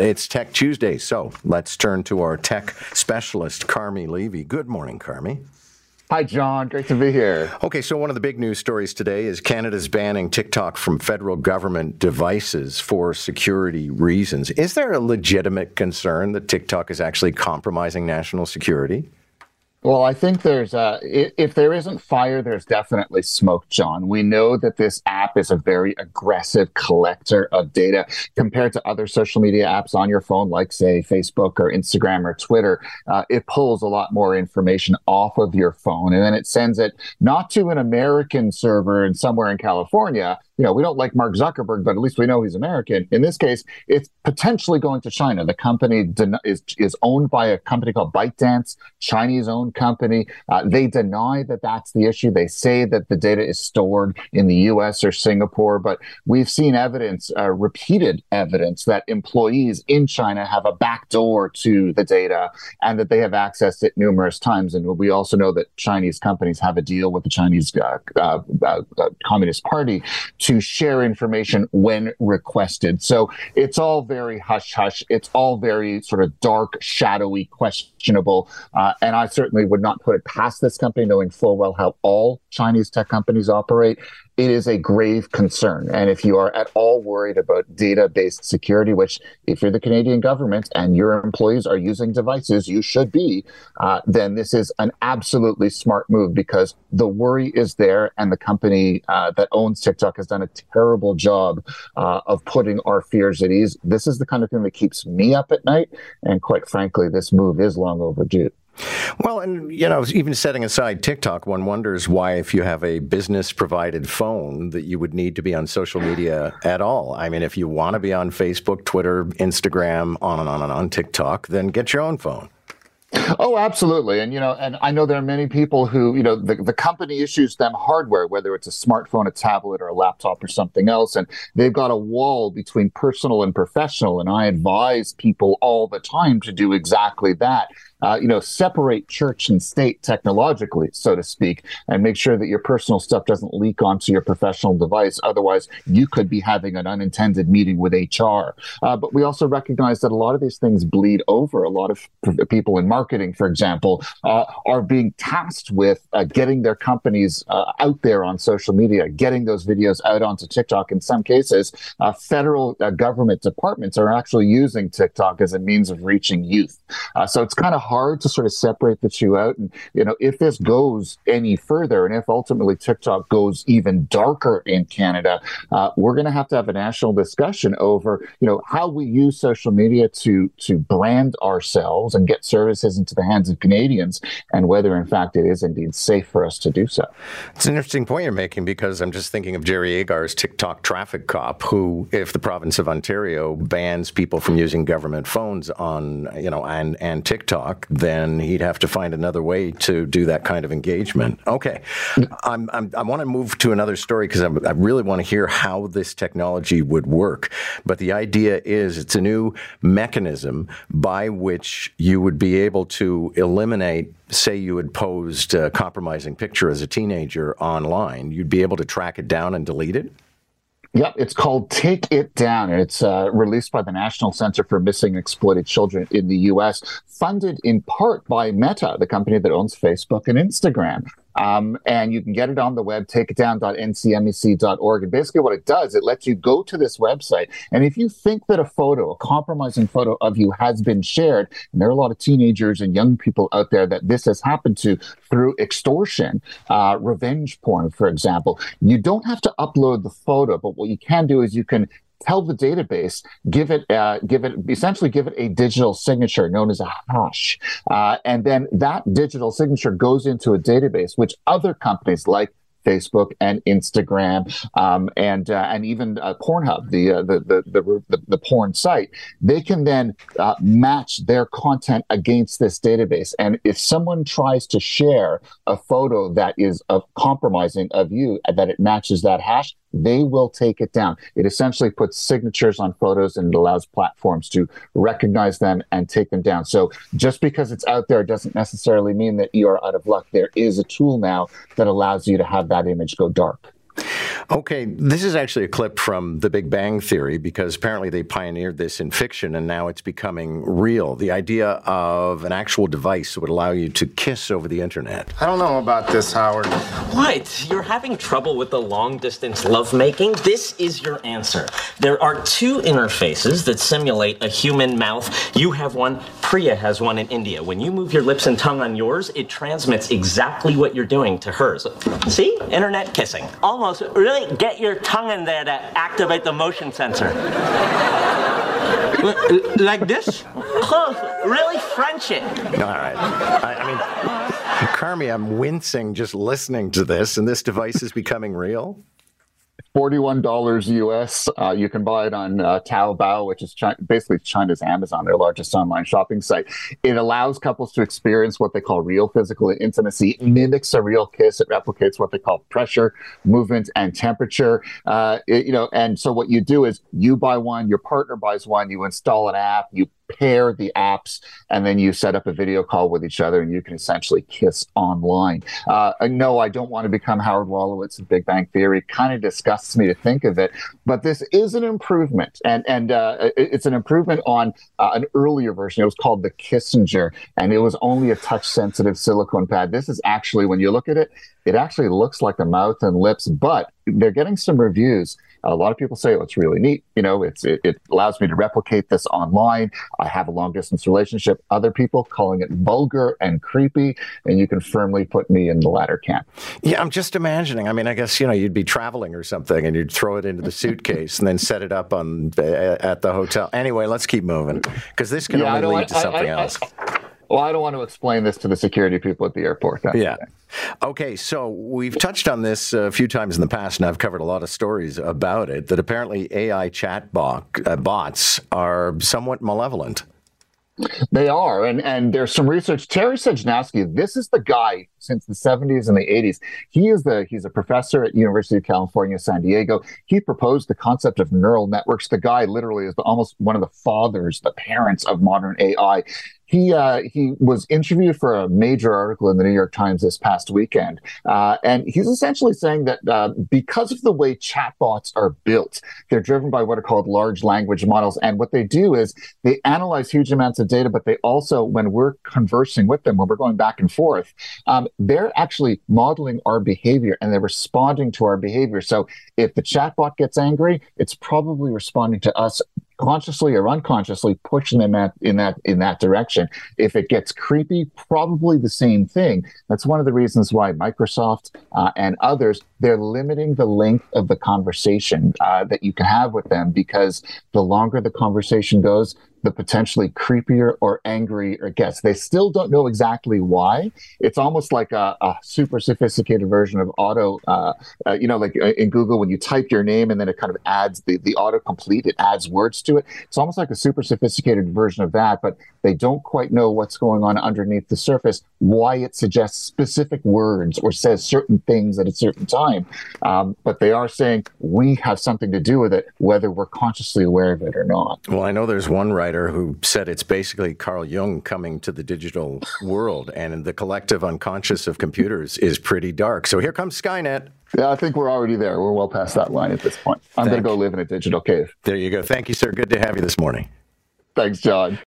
It's Tech Tuesday, so let's turn to our tech specialist, Carmi Levy. Good morning, Carmi. Hi, John. Great to be here. Okay, so one of the big news stories today is Canada's banning TikTok from federal government devices for security reasons. Is there a legitimate concern that TikTok is actually compromising national security? Well, I think there's uh, if there isn't fire, there's definitely smoke, John. We know that this app is a very aggressive collector of data compared to other social media apps on your phone, like say Facebook or Instagram or Twitter. Uh, it pulls a lot more information off of your phone, and then it sends it not to an American server and somewhere in California, you know, we don't like Mark Zuckerberg, but at least we know he's American. In this case, it's potentially going to China. The company den- is is owned by a company called ByteDance, Chinese-owned company. Uh, they deny that that's the issue. They say that the data is stored in the U.S. or Singapore, but we've seen evidence, uh, repeated evidence, that employees in China have a backdoor to the data and that they have accessed it numerous times. And we also know that Chinese companies have a deal with the Chinese uh, uh, uh Communist Party to share information when requested. So it's all very hush hush. It's all very sort of dark, shadowy, questionable. Uh, and I certainly would not put it past this company, knowing full well how all Chinese tech companies operate it is a grave concern. And if you are at all worried about data based security, which if you're the Canadian government and your employees are using devices, you should be, uh, then this is an absolutely smart move because the worry is there. And the company uh, that owns TikTok has done a terrible job uh, of putting our fears at ease. This is the kind of thing that keeps me up at night. And quite frankly, this move is long overdue. Well, and you know, even setting aside TikTok, one wonders why, if you have a business provided phone, that you would need to be on social media at all. I mean, if you want to be on Facebook, Twitter, Instagram, on and on and on, TikTok, then get your own phone. Oh, absolutely. And, you know, and I know there are many people who, you know, the, the company issues them hardware, whether it's a smartphone, a tablet, or a laptop or something else. And they've got a wall between personal and professional. And I advise people all the time to do exactly that uh, you know, separate church and state technologically, so to speak, and make sure that your personal stuff doesn't leak onto your professional device. Otherwise, you could be having an unintended meeting with HR. Uh, but we also recognize that a lot of these things bleed over. A lot of people in marketing, for example, uh, are being tasked with uh, getting their companies uh, out there on social media, getting those videos out onto TikTok. In some cases, uh, federal government departments are actually using TikTok as a means of reaching youth. so it's kind of hard to sort of separate the two out. And, you know, if this goes any further and if ultimately TikTok goes even darker in Canada, uh, we're going to have to have a national discussion over, you know, how we use social media to, to brand ourselves and get services into the hands of Canadians and whether in fact it is indeed safe for us to do so. It's an interesting point you're making because I'm just thinking of Jerry Agar's TikTok traffic cop, who, if the province of Ontario bans people from using government phones on, you know, and, and TikTok, then he'd have to find another way to do that kind of engagement. Okay, I'm, I'm, i want to move to another story because I really want to hear how this technology would work. But the idea is it's a new mechanism by which you would be able to eliminate say you had posed a compromising picture as a teenager online, you'd be able to track it down and delete it? Yep, it's called Take It Down. It's uh, released by the National Center for Missing Exploited Children in the U.S., funded in part by Meta, the company that owns Facebook and Instagram. Um, and you can get it on the web, takeitdown.ncmec.org. And basically, what it does, it lets you go to this website. And if you think that a photo, a compromising photo of you has been shared, and there are a lot of teenagers and young people out there that this has happened to through extortion, uh, revenge porn, for example, you don't have to upload the photo. But what you can do is you can tell the database, give it, uh, give it, essentially give it a digital signature known as a hash. Uh, and then that digital signature goes into a database, which other companies like Facebook and Instagram, um, and uh, and even uh, Pornhub, the, uh, the, the, the the porn site, they can then uh, match their content against this database. And if someone tries to share a photo that is of compromising of you, that it matches that hash, they will take it down. It essentially puts signatures on photos and it allows platforms to recognize them and take them down. So just because it's out there doesn't necessarily mean that you are out of luck. There is a tool now that allows you to have that image go dark. Okay, this is actually a clip from The Big Bang Theory because apparently they pioneered this in fiction and now it's becoming real. The idea of an actual device that would allow you to kiss over the internet. I don't know about this, Howard. What? You're having trouble with the long distance lovemaking? This is your answer. There are two interfaces that simulate a human mouth. You have one, Priya has one in India. When you move your lips and tongue on yours, it transmits exactly what you're doing to hers. See? Internet kissing. Almost really get your tongue in there to activate the motion sensor. like this? Close. Really French it. All right. I, I mean, Carmi, I'm wincing just listening to this, and this device is becoming real. $41 US. Uh, you can buy it on uh, Taobao, which is China, basically China's Amazon, their largest online shopping site. It allows couples to experience what they call real physical intimacy. It mimics a real kiss. It replicates what they call pressure, movement, and temperature. Uh, it, you know, and so what you do is you buy one, your partner buys one, you install an app, you pair the apps, and then you set up a video call with each other, and you can essentially kiss online. Uh, no, I don't want to become Howard Wolowitz of Big Bang Theory. Kind of disgusts me to think of it, but this is an improvement, and and uh, it's an improvement on uh, an earlier version. It was called the Kissinger, and it was only a touch-sensitive silicone pad. This is actually, when you look at it, it actually looks like a mouth and lips, but they're getting some reviews. A lot of people say, oh, it's really neat. You know, it's it, it allows me to replicate this online. I have a long distance relationship. Other people calling it vulgar and creepy, and you can firmly put me in the latter camp. Yeah, I'm just imagining. I mean, I guess you know you'd be traveling or something, and you'd throw it into the suitcase and then set it up on at the hotel. Anyway, let's keep moving because this can yeah, only lead to something I, I, else. Well, I don't want to explain this to the security people at the airport. yeah. Okay, so we've touched on this a few times in the past, and I've covered a lot of stories about it. That apparently AI chat bot, uh, bots are somewhat malevolent. They are, and and there's some research. Terry Sejnowski, this is the guy since the 70s and the 80s. He is the he's a professor at University of California, San Diego. He proposed the concept of neural networks. The guy literally is almost one of the fathers, the parents of modern AI he uh, he was interviewed for a major article in the New York Times this past weekend, uh, and he's essentially saying that uh, because of the way chatbots are built, they're driven by what are called large language models, and what they do is they analyze huge amounts of data, but they also, when we're conversing with them, when we're going back and forth, um, they're actually modeling our behavior and they're responding to our behavior. So if the chatbot gets angry, it's probably responding to us consciously or unconsciously pushing them at, in that in that direction. If it gets creepy, probably the same thing. That's one of the reasons why Microsoft uh, and others they're limiting the length of the conversation uh, that you can have with them because the longer the conversation goes, the potentially creepier or angrier it gets. They still don't know exactly why. It's almost like a, a super sophisticated version of auto, uh, uh, you know, like uh, in Google when you type your name and then it kind of adds the, the autocomplete, it adds words to it. It's almost like a super sophisticated version of that, but they don't quite know what's going on underneath the surface, why it suggests specific words or says certain things at a certain time. Um, but they are saying we have something to do with it, whether we're consciously aware of it or not. Well, I know there's one writer writer who said it's basically Carl Jung coming to the digital world, and the collective unconscious of computers is pretty dark. So here comes Skynet. Yeah, I think we're already there. We're well past that line at this point. I'm going to go live in a digital cave. There you go. Thank you, sir. Good to have you this morning. Thanks, John.